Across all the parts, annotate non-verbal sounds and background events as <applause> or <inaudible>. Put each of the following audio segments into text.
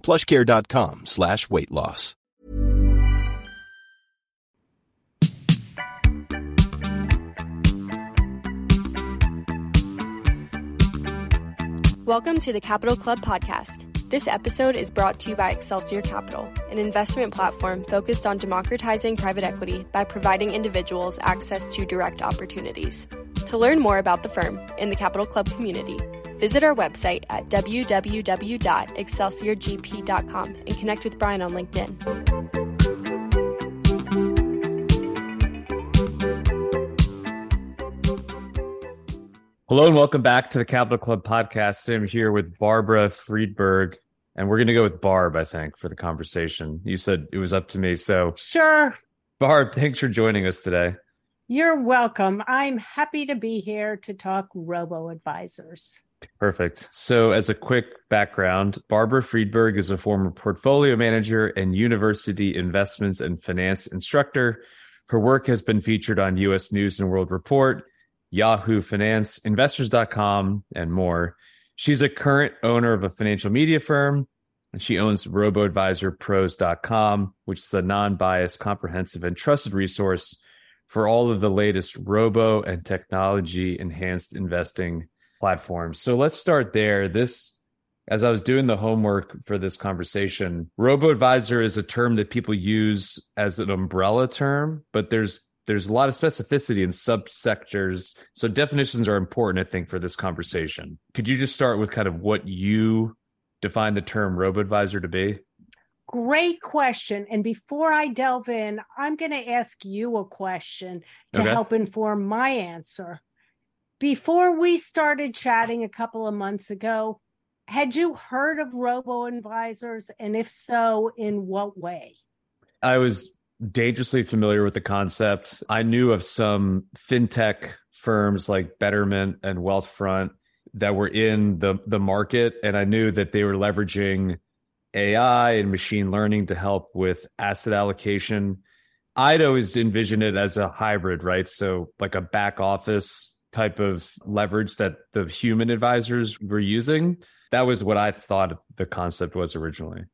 plushcare.com slash weight loss. Welcome to the Capital Club podcast. This episode is brought to you by Excelsior Capital, an investment platform focused on democratizing private equity by providing individuals access to direct opportunities. To learn more about the firm and the Capital Club community, visit our website at www.excelsiorgp.com and connect with Brian on LinkedIn. Hello and welcome back to the Capital Club podcast. I'm here with Barbara Friedberg, and we're going to go with Barb, I think, for the conversation. You said it was up to me. So, Sure. Barb, thanks for joining us today. You're welcome. I'm happy to be here to talk robo advisors. Perfect. So, as a quick background, Barbara Friedberg is a former portfolio manager and university investments and finance instructor. Her work has been featured on US News and World Report, Yahoo Finance, Investors.com, and more. She's a current owner of a financial media firm, and she owns RoboAdvisorPros.com, which is a non biased, comprehensive, and trusted resource for all of the latest robo and technology enhanced investing platforms. So let's start there. This, as I was doing the homework for this conversation, robo advisor is a term that people use as an umbrella term, but there's there's a lot of specificity in subsectors. So definitions are important, I think, for this conversation. Could you just start with kind of what you define the term robo advisor to be? Great question. And before I delve in, I'm going to ask you a question to Okay. help inform my answer. Before we started chatting a couple of months ago, had you heard of robo advisors? And if so, in what way? I was dangerously familiar with the concept. I knew of some fintech firms like Betterment and Wealthfront that were in the the market and I knew that they were leveraging AI and machine learning to help with asset allocation. I'd always envisioned it as a hybrid, right? So like a back office type of leverage that the human advisors were using. That was what I thought the concept was originally.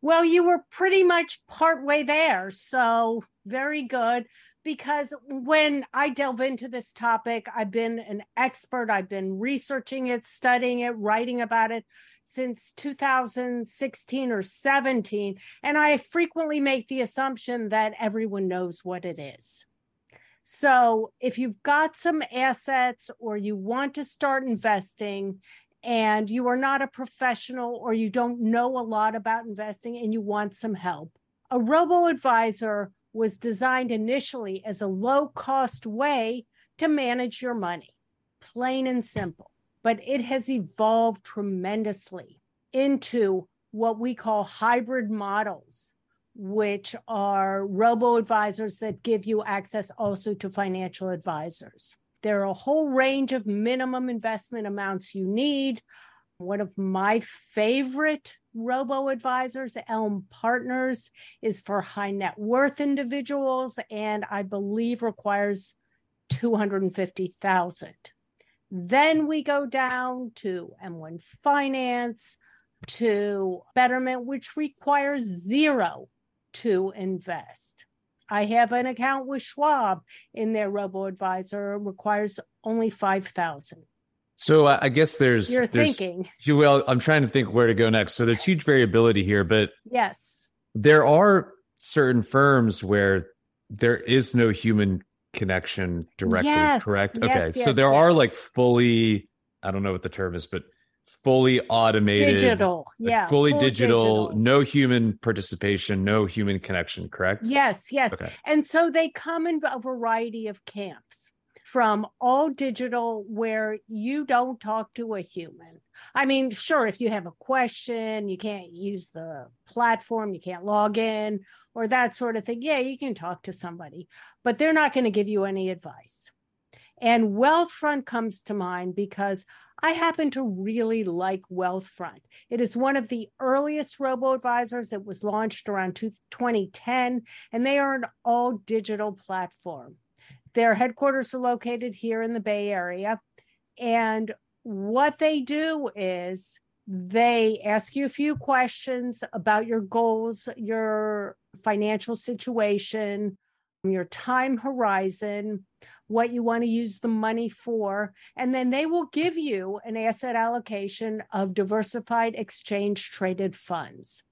Well, you were pretty much partway there. So, very good. Because when I delve into this topic, I've been an expert. I've been researching it, studying it, writing about it since 2016 or 17. And I frequently make the assumption that everyone knows what it is. So, if you've got some assets or you want to start investing, and you are not a professional or you don't know a lot about investing and you want some help. A robo advisor was designed initially as a low cost way to manage your money, plain and simple. But it has evolved tremendously into what we call hybrid models, which are robo advisors that give you access also to financial advisors. There are a whole range of minimum investment amounts you need. One of my favorite robo advisors. Elm Partners is for high net worth individuals and I believe requires 250,000. Then we go down to M1 Finance, to Betterment, which requires zero to invest. I have an account with Schwab in their robo advisor requires only 5,000. So uh, I guess there's You're there's, thinking. Well, I'm trying to think where to go next. So there's huge variability here, but Yes. there are certain firms where there is no human connection directly, Yes, correct? yes, okay. so yes, there are like fully, I don't know what the term is, but fully automated, Digital. like Yeah. fully full digital, no human participation, no human connection, correct? Yes, yes. Okay. And so they come in a variety of camps from all digital where you don't talk to a human. I mean, sure, if you have a question, you can't use the platform, you can't log in or that sort of thing. Yeah, you can talk to somebody, but they're not going to give you any advice. And Wealthfront comes to mind because I happen to really like Wealthfront. It is one of the earliest robo advisors. It was launched around 2010, and they are an all digital platform. Their headquarters are located here in the Bay Area. And what they do is they ask you a few questions about your goals, your financial situation, your time horizon, what you want to use the money for, and then they will give you an asset allocation of diversified exchange traded funds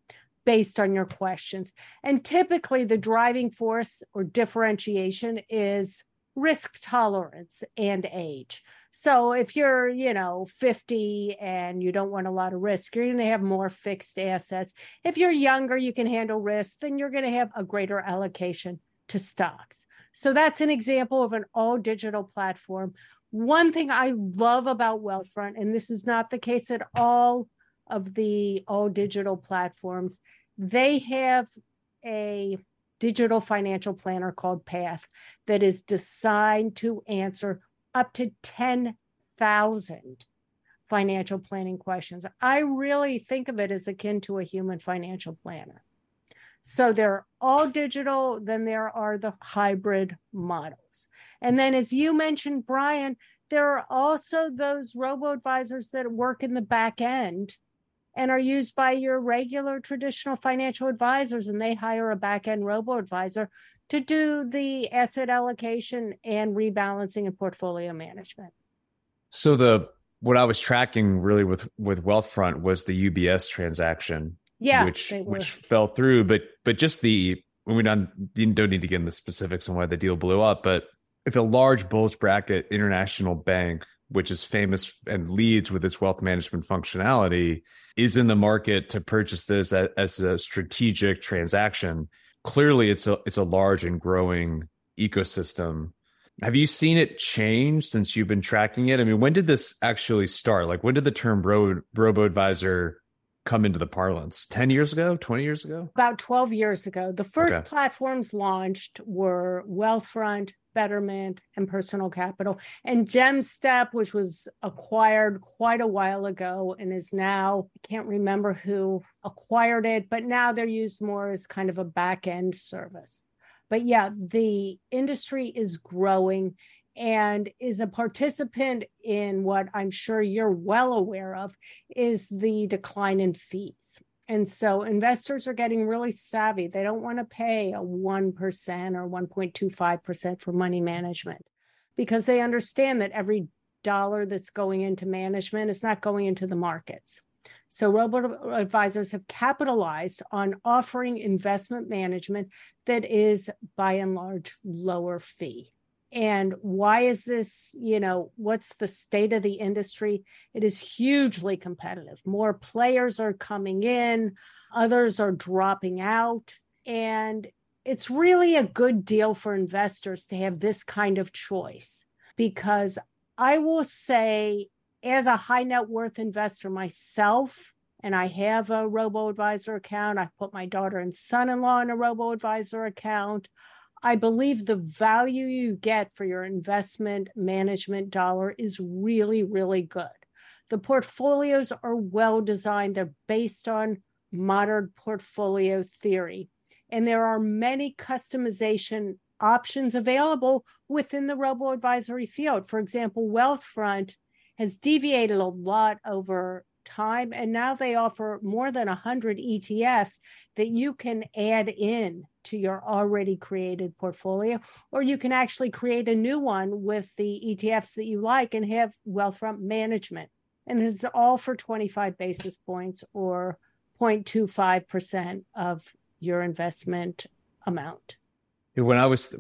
based on your questions. And typically, the driving force or differentiation is risk tolerance and age. So if you're, you know, 50 and you don't want a lot of risk, you're going to have more fixed assets. If you're younger, you can handle risk, then you're going to have a greater allocation to stocks. So that's an example of an all digital platform. One thing I love about Wealthfront, and this is not the case at all of the all digital platforms, they have a digital financial planner called Path that is designed to answer up to 10,000 financial planning questions. I really think of it as akin to a human financial planner. So they're all digital, then there are the hybrid models. And then, as you mentioned, Brian, there are also those robo advisors that work in the back end and are used by your regular traditional financial advisors, and they hire a back end robo advisor to do the asset allocation and rebalancing and portfolio management. So the what I was tracking really with with Wealthfront was the UBS transaction, Yeah, which which fell through. But but just the when we don't you don't need to get into the specifics on why the deal blew up. But if a large bulge bracket international bank, which is famous and leads with its wealth management functionality, is in the market to purchase this as, as a strategic transaction, clearly it's a it's a large and growing ecosystem. Have you seen it change since you've been tracking it? I mean, when did this actually start? Like, when did the term robo, robo advisor come into the parlance? 10 years ago, 20 years ago? About 12 years ago. The first Okay. platforms launched were Wealthfront, Betterment, and Personal Capital, and Jemstep, which was acquired quite a while ago and is now, I can't remember who acquired it, but now they're used more as kind of a back end service. But yeah, the industry is growing and is a participant in what I'm sure you're well aware of is the decline in fees. And so investors are getting really savvy. They don't want to pay a 1% or 1.25% for money management because they understand that every dollar that's going into management is not going into the markets. So robo advisors have capitalized on offering investment management that is by and large lower fee. And why is this, you know, what's the state of the industry? It is hugely competitive. More players are coming in, others are dropping out. And it's really a good deal for investors to have this kind of choice because I will say, as a high net worth investor myself, and I have a robo advisor account, I put my daughter and son in law in a robo advisor account. I believe the value you get for your investment management dollar is really, really good. The portfolios are well designed, they're based on modern portfolio theory. And there are many customization options available within the robo advisory field. For example, Wealthfront has deviated a lot over time, and now they offer more than 100 ETFs that you can add in to your already created portfolio, or you can actually create a new one with the ETFs that you like and have Wealthfront management. And this is all for 25 basis points or 0.25% of your investment amount. When I was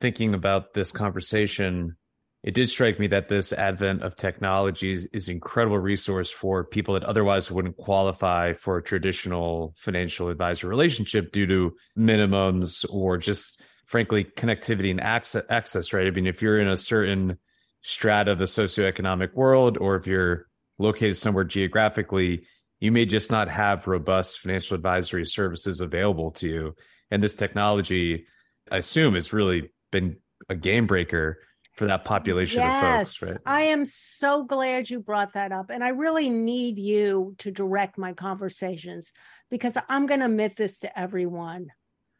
thinking about this conversation, it did strike me that this advent of technologies is an incredible resource for people that otherwise wouldn't qualify for a traditional financial advisor relationship due to minimums or just frankly connectivity and access, access right? I mean if you're in a certain strata of the socioeconomic world or if you're located somewhere geographically you may just not have robust financial advisory services available to you. And this technology i assume has really been a game breaker for that population yes, of folks, right? I am so glad you brought that up. And I really need you to direct my conversations because I'm going to admit this to everyone.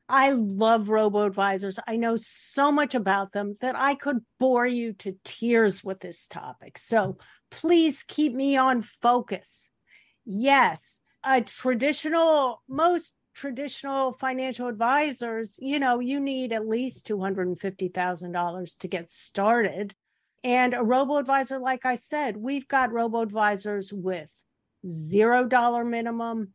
I love robo advisors. I know so much about them that I could bore you to tears with this topic. So please keep me on focus. Yes, a traditional, most traditional financial advisors, you know, you need at least $250,000 to get started. And a robo advisor, like I said, we've got robo advisors with zero dollar minimum,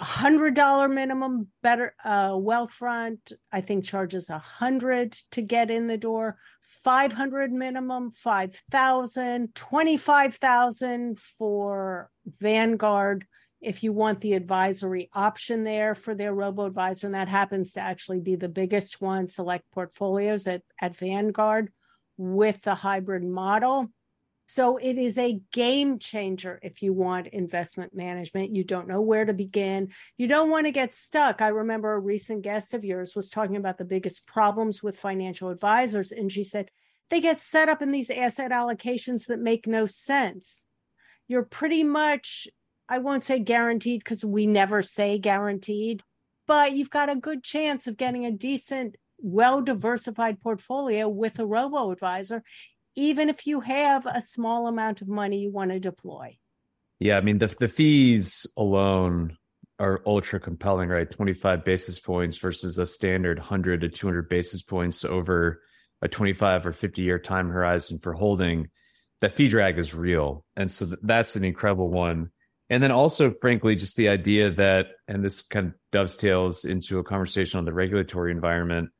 hundred dollar minimum, better uh Wealthfront, I think charges a hundred to get in the door, 500 minimum, 5,000, 25,000 for Vanguard if you want the advisory option there for their robo advisor, and that happens to actually be the biggest one, select portfolios at, at Vanguard with the hybrid model. So it is a game changer if you want investment management. You don't know where to begin. You don't want to get stuck. I remember a recent guest of yours was talking about the biggest problems with financial advisors, and she said they get set up in these asset allocations that make no sense. You're pretty much I won't say guaranteed because we never say guaranteed, but you've got a good chance of getting a decent, well diversified portfolio with a robo advisor, even if you have a small amount of money you want to deploy. Yeah, I mean the the fees alone are ultra compelling, right? 25 basis points versus a standard 100 to 200 basis points over a 25 or 50 year time horizon for holding. That fee drag is real. And so that's an incredible one. And then also, frankly, just the idea that, and this kind of dovetails into a conversation on the regulatory environment.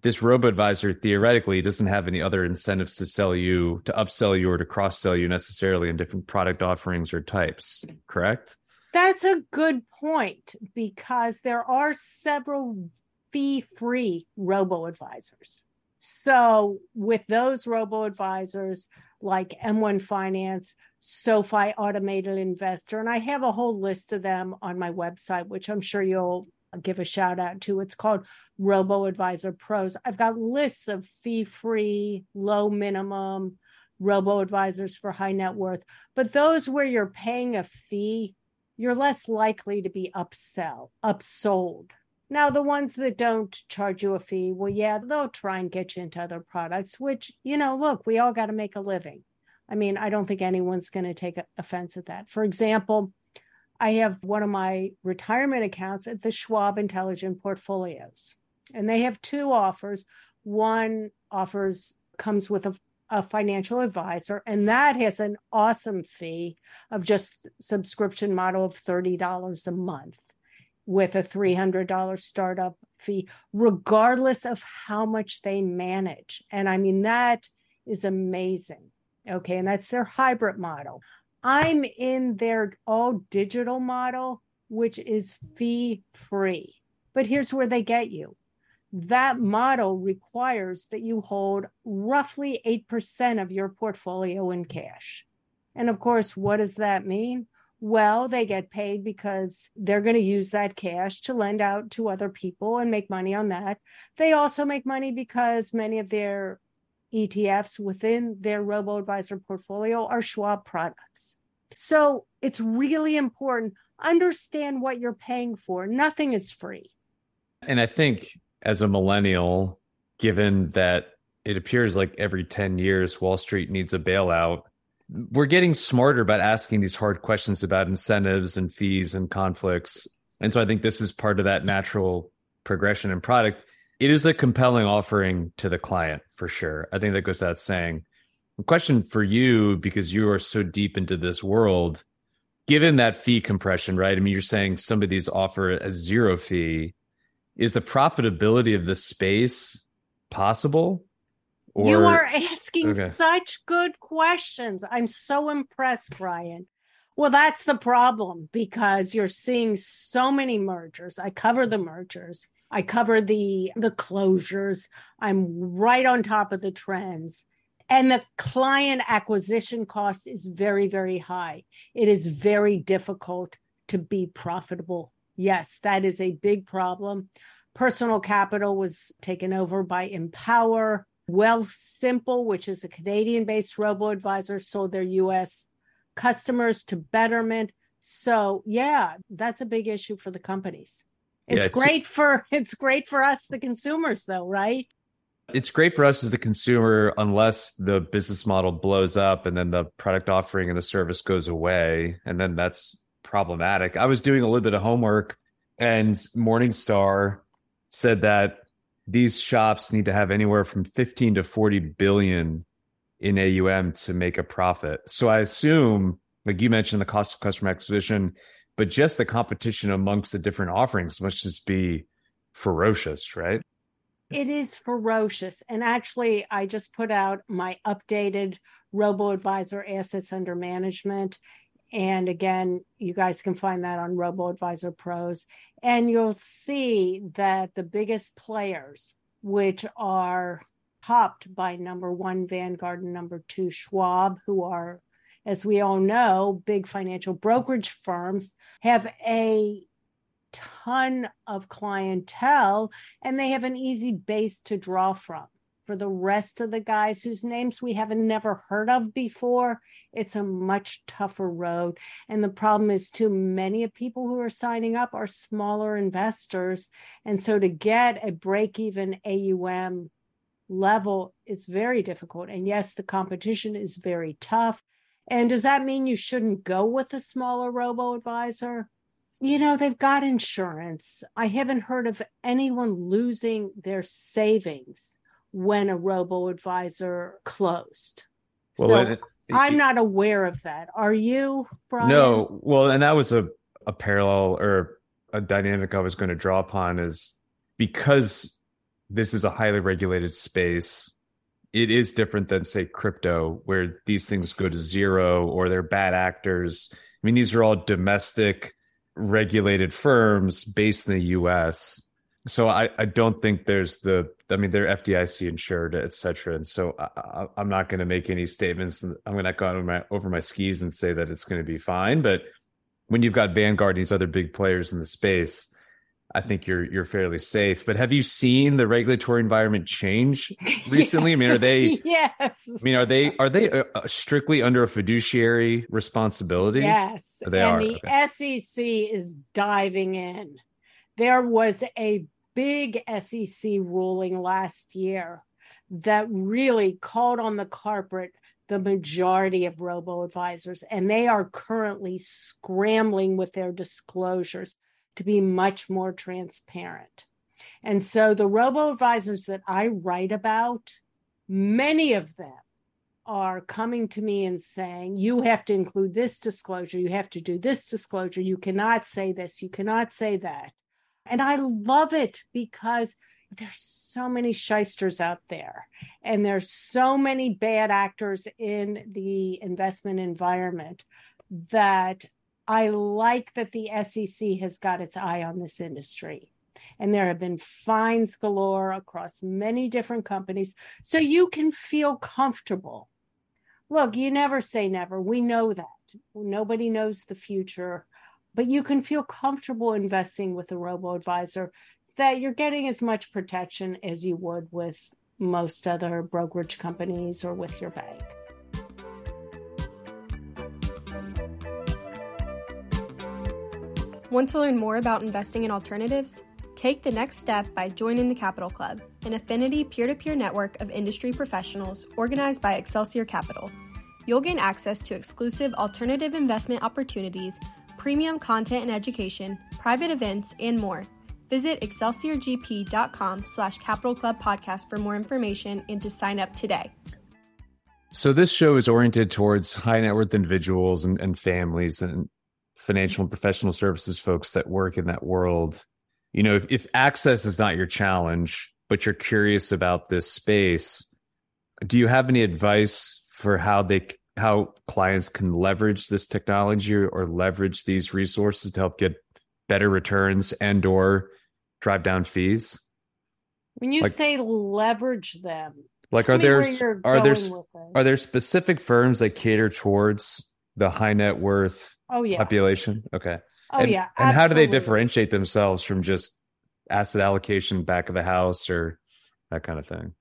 This robo advisor theoretically doesn't have any other incentives to sell you, to upsell you, or to cross sell you necessarily in different product offerings or types, correct? That's a good point because there are several fee free robo advisors. So, with those robo advisors like M1 Finance, SoFi Automated Investor, and I have a whole list of them on my website, which I'm sure you'll give a shout out to. It's called Robo Advisor Pros. I've got lists of fee free, low minimum robo advisors for high net worth, but those where you're paying a fee, you're less likely to be upsell, upsold now, the ones that don't charge you a fee, well, yeah, they'll try and get you into other products, which, you know, look, we all got to make a living. I mean, I don't think anyone's going to take offense at that. For example, I have one of my retirement accounts at the Schwab Intelligent Portfolios, and they have two offers. One offers comes with a, a financial advisor, and that has an awesome fee of just subscription model of $30 a month with a $300 startup fee, regardless of how much they manage. And I mean, that is amazing. Okay. And that's their hybrid model. I'm in their all digital model, which is fee free. But here's where they get you that model requires that you hold roughly 8% of your portfolio in cash. And of course, what does that mean? Well, they get paid because they're going to use that cash to lend out to other people and make money on that. They also make money because many of their ETFs within their robo advisor portfolio are Schwab products. So it's really important. understand what you're paying for. Nothing is free. And I think as a millennial, given that it appears like every 10 years Wall Street needs a bailout, we're getting smarter about asking these hard questions about incentives and fees and conflicts. And so I think this is part of that natural progression in product. It is a compelling offering to the client for sure. I think that goes without saying. Question for you, because you are so deep into this world, given that fee compression, right? I mean, you're saying some of these offer a zero fee. Is the profitability of this space possible? Or, you are asking okay. such good questions. I'm so impressed, Brian. Well, that's the problem because you're seeing so many mergers. I cover the mergers. I cover the the closures. I'm right on top of the trends. And the client acquisition cost is very very high. It is very difficult to be profitable. Yes, that is a big problem. Personal capital was taken over by Empower. Wealthsimple, which is a Canadian based robo advisor, sold their US customers to Betterment. So, yeah, that's a big issue for the companies. It's, yeah, it's great for it's great for us the consumers though, right? It's great for us as the consumer unless the business model blows up and then the product offering and the service goes away and then that's problematic. I was doing a little bit of homework and Morningstar said that these shops need to have anywhere from 15 to 40 billion in AUM to make a profit. So I assume, like you mentioned, the cost of customer acquisition, but just the competition amongst the different offerings must just be ferocious, right? It is ferocious. And actually, I just put out my updated robo advisor assets under management. And again, you guys can find that on Robo Advisor Pros. And you'll see that the biggest players, which are topped by number one Vanguard and number two Schwab, who are, as we all know, big financial brokerage firms, have a ton of clientele and they have an easy base to draw from for the rest of the guys whose names we haven't never heard of before, it's a much tougher road. And the problem is, too many of people who are signing up are smaller investors. And so to get a break even AUM level is very difficult. And yes, the competition is very tough. And does that mean you shouldn't go with a smaller robo advisor? You know, they've got insurance. I haven't heard of anyone losing their savings when a robo advisor closed. Well, so it, it, I'm not aware of that. Are you, Brian? No. Well, and that was a, a parallel or a dynamic I was going to draw upon is because this is a highly regulated space, it is different than, say, crypto, where these things go to zero or they're bad actors. I mean, these are all domestic regulated firms based in the US so I, I don't think there's the I mean they're FDIC insured et cetera. And so I, am not going to make any statements. I'm going to go over my over my skis and say that it's going to be fine. But when you've got Vanguard and these other big players in the space I think you're you're fairly safe. But have you seen the regulatory environment change <laughs> recently? Yes, I mean are they yes. I mean are they are they uh, uh strictly under a fiduciary responsibility? Yes. They and are. the okay. SEC is diving in. There was a big SEC ruling last year that really called on the carpet the majority of robo advisors, and they are currently scrambling with their disclosures to be much more transparent. And so the robo advisors that I write about, many of them are coming to me and saying, you have to include this disclosure, you have to do this disclosure, you cannot say this, you cannot say that. And I love it because there's so many shysters out there and there's so many bad actors in the investment environment that I like that the SEC has got its eye on this industry. And there have been fines galore across many different companies. So you can feel comfortable. Look, you never say never. We know that. Nobody knows the future but you can feel comfortable investing with a robo advisor that you're getting as much protection as you would with most other brokerage companies or with your bank. Want to learn more about investing in alternatives? Take the next step by joining the Capital Club, an affinity peer to peer network of industry professionals organized by Excelsior Capital. You'll gain access to exclusive alternative investment opportunities, premium content and education, private events, and more. Visit excelsiorgp.com slash capital club podcast for more information and to sign up today. So this show is oriented towards high net worth individuals and, and families and financial and professional services folks that work in that world you know, if, if access is not your challenge, but you're curious about this space, do you have any advice for how they how clients can leverage this technology or leverage these resources to help get better returns and or drive down fees? When you like, say leverage them, like are there are there are there specific firms that cater towards the high net worth oh, yeah. population? Okay. Oh and, yeah. Absolutely. And how do they differentiate themselves from just asset allocation back of the house or that kind of thing?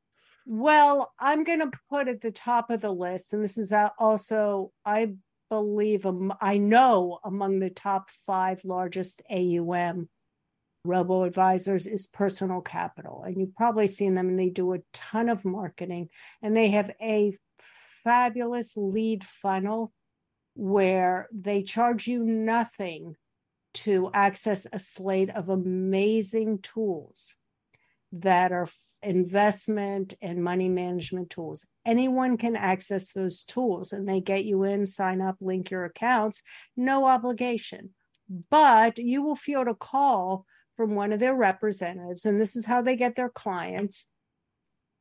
Well, I'm going to put at the top of the list, and this is also, I believe, um, I know among the top five largest AUM robo advisors is personal capital. And you've probably seen them, and they do a ton of marketing, and they have a fabulous lead funnel where they charge you nothing to access a slate of amazing tools that are investment and money management tools. Anyone can access those tools and they get you in, sign up, link your accounts, no obligation. But you will field a call from one of their representatives, and this is how they get their clients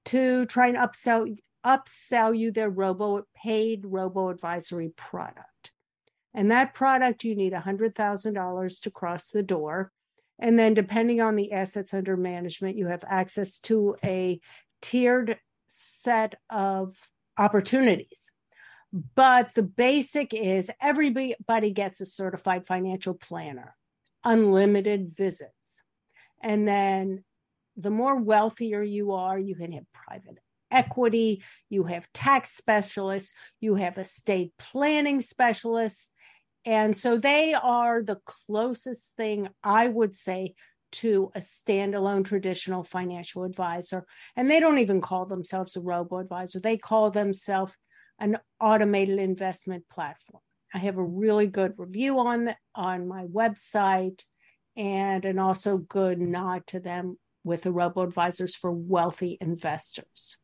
to try and upsell upsell you their robo paid robo advisory product. And that product, you need $100,000 to cross the door. And then, depending on the assets under management, you have access to a tiered set of opportunities. But the basic is everybody gets a certified financial planner, unlimited visits. And then the more wealthier you are, you can have private equity, you have tax specialists, you have estate planning specialists, and so they are the closest thing I would say to a standalone traditional financial advisor. And they don't even call themselves a robo advisor, they call themselves an automated investment platform. I have a really good review on on my website and an also good nod to them with the robo advisors for wealthy investors.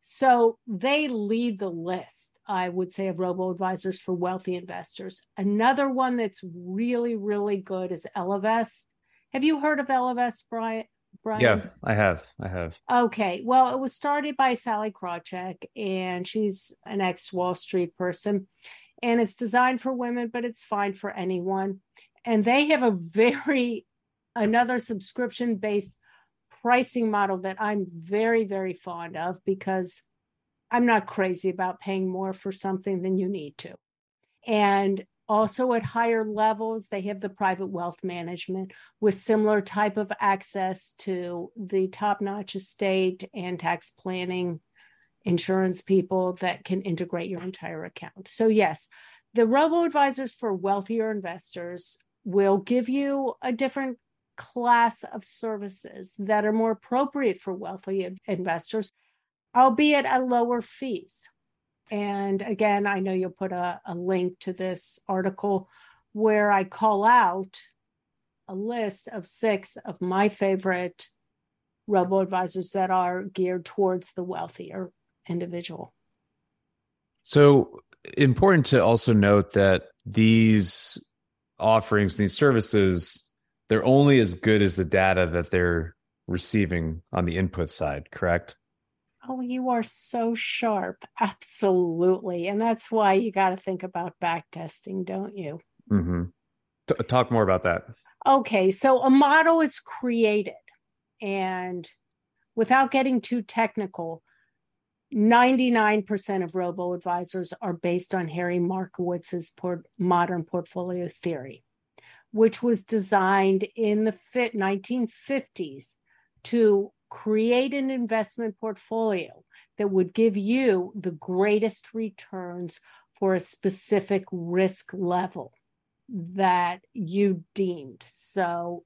So they lead the list I would say, of robo advisors for wealthy investors. Another one that's really, really good is Ellevest. Have you heard of Ellevest, Brian? Brian? Yeah, I have. I have. Okay. Well, it was started by Sallie Krawcheck, and she's an ex Wall Street person. And it's designed for women, but it's fine for anyone. And they have a very, another subscription based pricing model that I'm very, very fond of because I'm not crazy about paying more for something than you need to. And also at higher levels, they have the private wealth management with similar type of access to the top-notch estate and tax planning insurance people that can integrate your entire account. So yes, the robo advisors for wealthier investors will give you a different class of services that are more appropriate for wealthy investors albeit at lower fees. And again, I know you'll put a, a link to this article where I call out a list of six of my favorite robo advisors that are geared towards the wealthier individual. So important to also note that these offerings, these services, they're only as good as the data that they're receiving on the input side, correct? Oh, you are so sharp. Absolutely. And that's why you got to think about back testing, don't you? Mm-hmm. T- talk more about that. Okay. So a model is created, and without getting too technical, 99% of robo advisors are based on Harry Markowitz's port- modern portfolio theory, which was designed in the fit 1950s to create an investment portfolio that would give you the greatest returns for a specific risk level. that you deemed. So,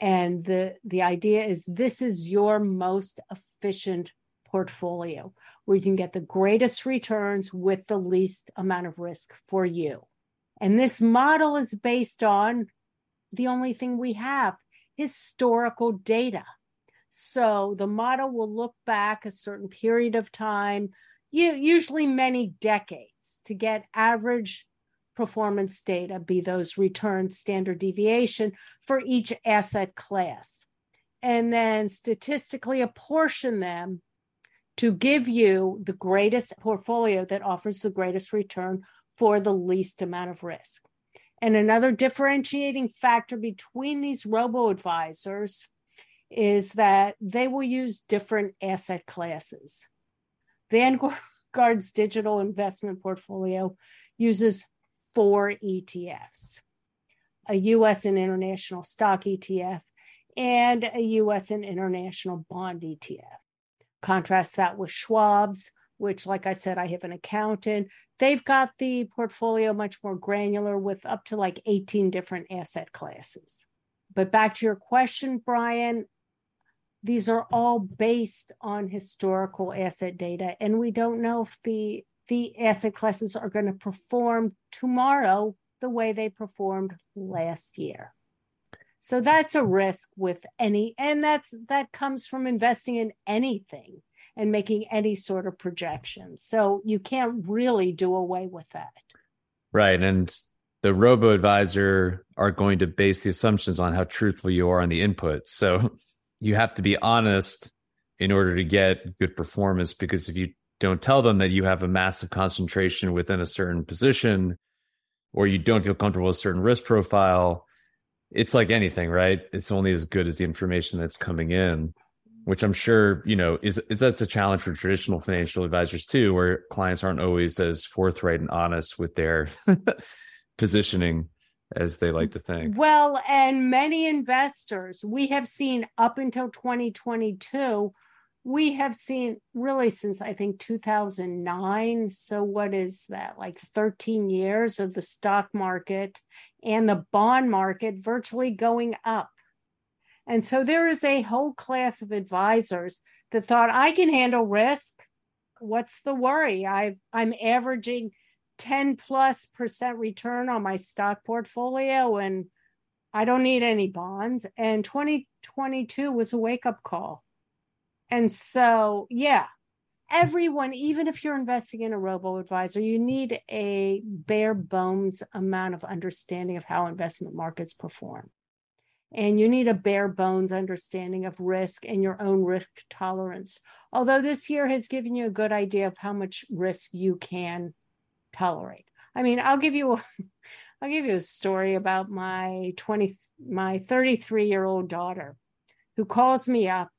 and the the idea is this is your most efficient portfolio where you can get the greatest returns with the least amount of risk for you. And this model is based on the only thing we have historical data. So the model will look back a certain period of time, usually many decades, to get average performance data, be those return standard deviation for each asset class, and then statistically apportion them to give you the greatest portfolio that offers the greatest return for the least amount of risk. And another differentiating factor between these robo advisors is that they will use different asset classes. Vanguard's digital investment portfolio uses four ETFs a US and international stock ETF and a US and international bond ETF. Contrast that with Schwab's, which, like I said, I have an accountant. They've got the portfolio much more granular with up to like 18 different asset classes. But back to your question, Brian, these are all based on historical asset data, and we don't know if the the asset classes are going to perform tomorrow the way they performed last year. So that's a risk with any and that's that comes from investing in anything and making any sort of projection. So you can't really do away with that. Right. And the robo advisor are going to base the assumptions on how truthful you are on the input. So <laughs> you have to be honest in order to get good performance because if you don't tell them that you have a massive concentration within a certain position or you don't feel comfortable with a certain risk profile, it's like anything, right? It's only as good as the information that's coming in, which I'm sure, you know, is, is that's a challenge for traditional financial advisors too, where clients aren't always as forthright and honest with their <laughs> positioning as they like to think. Well, and many investors we have seen up until 2022 we have seen really since I think 2009. So, what is that, like 13 years of the stock market and the bond market virtually going up? And so, there is a whole class of advisors that thought I can handle risk. What's the worry? i I'm averaging 10 plus percent return on my stock portfolio and I don't need any bonds. And 2022 was a wake up call and so, yeah, everyone, even if you're investing in a robo advisor, you need a bare bones amount of understanding of how investment markets perform. And you need a bare bones understanding of risk and your own risk tolerance. Although this year has given you a good idea of how much risk you can tolerate. I mean, I'll give you <laughs> I'll give you a story about my 20 my 33 year old daughter who calls me up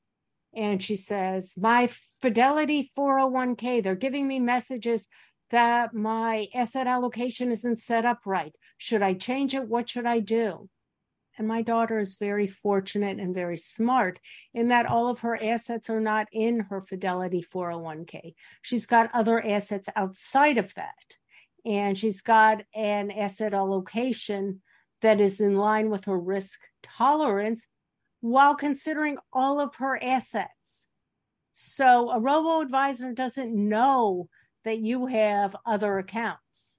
and she says, My Fidelity 401k, they're giving me messages that my asset allocation isn't set up right. Should I change it? What should I do? And my daughter is very fortunate and very smart in that all of her assets are not in her Fidelity 401k. She's got other assets outside of that. And she's got an asset allocation that is in line with her risk tolerance while considering all of her assets. So a robo advisor doesn't know that you have other accounts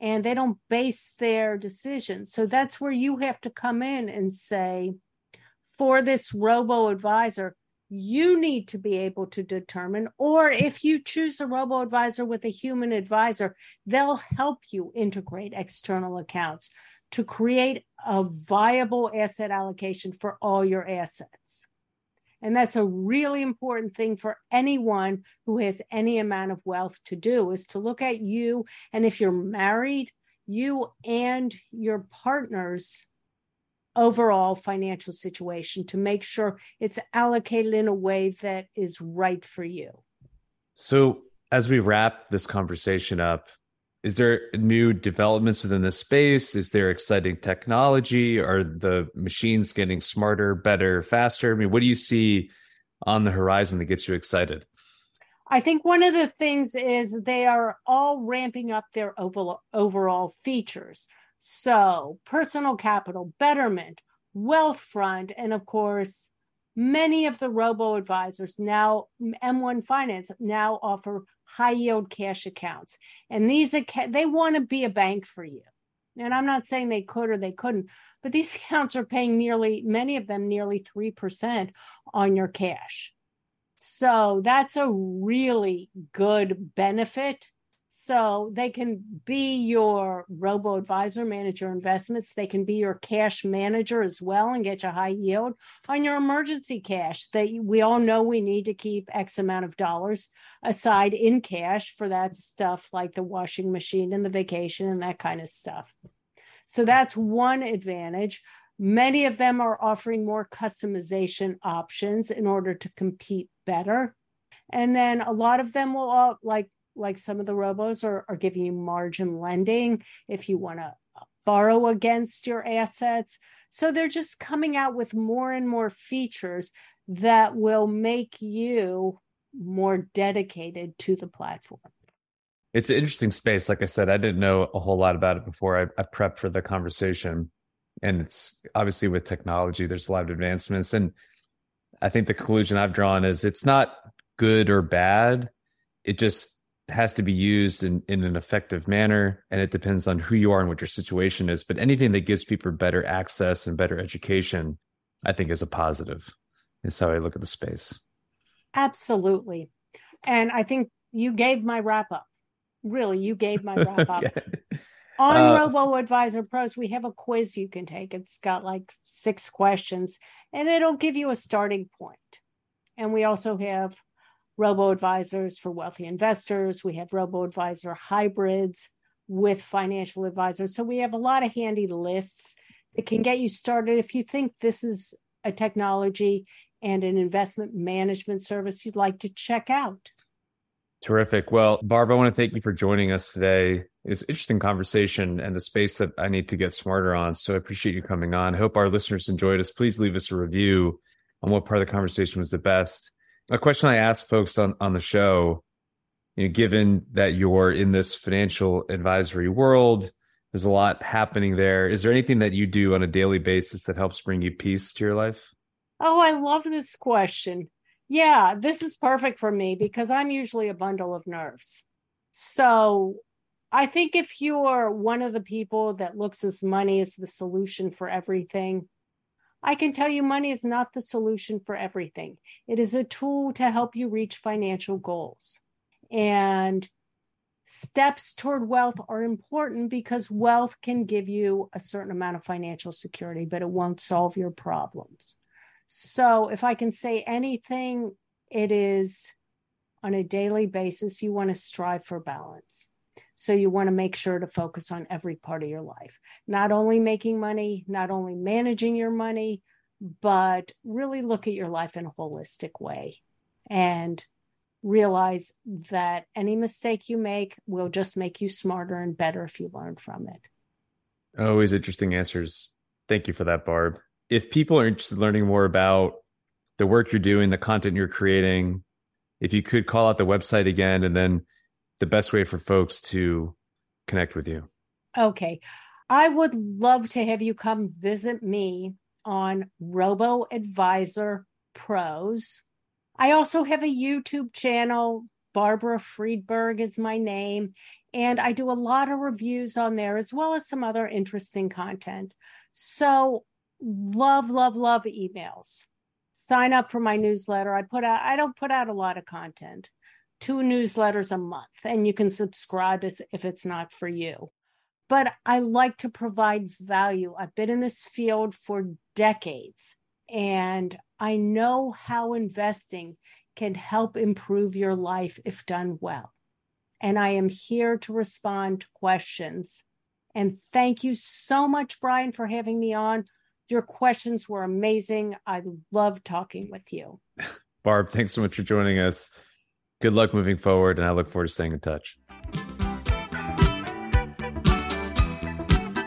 and they don't base their decisions. So that's where you have to come in and say, for this robo advisor, you need to be able to determine, or if you choose a robo advisor with a human advisor, they'll help you integrate external accounts to create a viable asset allocation for all your assets. And that's a really important thing for anyone who has any amount of wealth to do is to look at you. And if you're married, you and your partner's overall financial situation to make sure it's allocated in a way that is right for you. So, as we wrap this conversation up, is there new developments within the space? Is there exciting technology? Are the machines getting smarter, better, faster? I mean, what do you see on the horizon that gets you excited? I think one of the things is they are all ramping up their overall, overall features. So, personal capital, betterment, Wealthfront, and of course, many of the robo advisors now, M1 Finance now offer high yield cash accounts. And these, they want to be a bank for you. And I'm not saying they could or they couldn't, but these <laughs> accounts are paying nearly, many of them nearly 3% on your cash. So that's a really good benefit so they can be your robo advisor, manage your investments. They can be your cash manager as well and get you high yield on your emergency cash that we all know we need to keep X amount of dollars aside in cash for that stuff like the washing machine and the vacation and that kind of stuff. So that's one advantage. Many of them are offering more customization options in order to compete better. And then a lot of them will all like like some of the robos are, are giving you margin lending if you want to borrow against your assets. So they're just coming out with more and more features that will make you more dedicated to the platform. It's an interesting space. Like I said, I didn't know a whole lot about it before I, I prepped for the conversation. And it's obviously with technology, there's a lot of advancements. And I think the conclusion I've drawn is it's not good or bad. It just has to be used in, in an effective manner and it depends on who you are and what your situation is. But anything that gives people better access and better education i think is a positive is how i look at the space. Absolutely. And i think you gave my wrap up. Really you gave my wrap <laughs> up. On uh, robo advisor pros we have a quiz you can take. It's got like six questions and it'll give you a starting point. And we also have robo advisors for wealthy investors. We have robo advisor hybrids with financial advisors. So we have a lot of handy lists that can get you started. If you think this is a technology and an investment management service you'd like to check out. Terrific. Well, Barb, I want to thank you for joining us today. It's an interesting conversation and the space that I need to get smarter on. So I appreciate you coming on. I hope our listeners enjoyed us. Please leave us a review on what part of the conversation was the best a question I ask folks on on the show, you know, given that you're in this financial advisory world, there's a lot happening there. Is there anything that you do on a daily basis that helps bring you peace to your life? Oh, I love this question. Yeah, this is perfect for me because I'm usually a bundle of nerves. So I think if you're one of the people that looks as money as the solution for everything, I can tell you money is not the solution for everything. It is a tool to help you reach financial goals. And steps toward wealth are important because wealth can give you a certain amount of financial security, but it won't solve your problems. So, if I can say anything, it is on a daily basis, you want to strive for balance. So you want to make sure to focus on every part of your life, not only making money, not only managing your money, but really look at your life in a holistic way and realize that any mistake you make will just make you smarter and better if you learn from it. Always interesting answers. Thank you for that, Barb. If people are interested in learning more about the work you're doing, the content you're creating, if you could call out the website again and then the best way for folks to connect with you? Okay. I would love to have you come visit me on Robo Advisor Pros. I also have a YouTube channel. Barbara Friedberg is my name. And I do a lot of reviews on there as well as some other interesting content. So, love, love, love emails. Sign up for my newsletter. I put out, I don't put out a lot of content two newsletters a month and you can subscribe if it's not for you. But I like to provide value. I've been in this field for decades and I know how investing can help improve your life if done well. And I am here to respond to questions. And thank you so much, Brian, for having me on. Your questions were amazing. I love talking with you. <laughs> Barb, thanks so much for joining us. Good luck moving forward, and I look forward to staying in touch.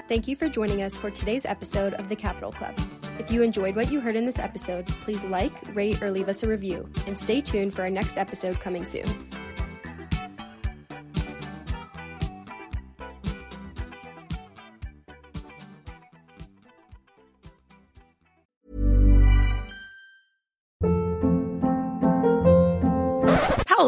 Thank you for joining us for today's episode of the Capital Club. If you enjoyed what you heard in this episode, please like, rate, or leave us a review, and stay tuned for our next episode coming soon.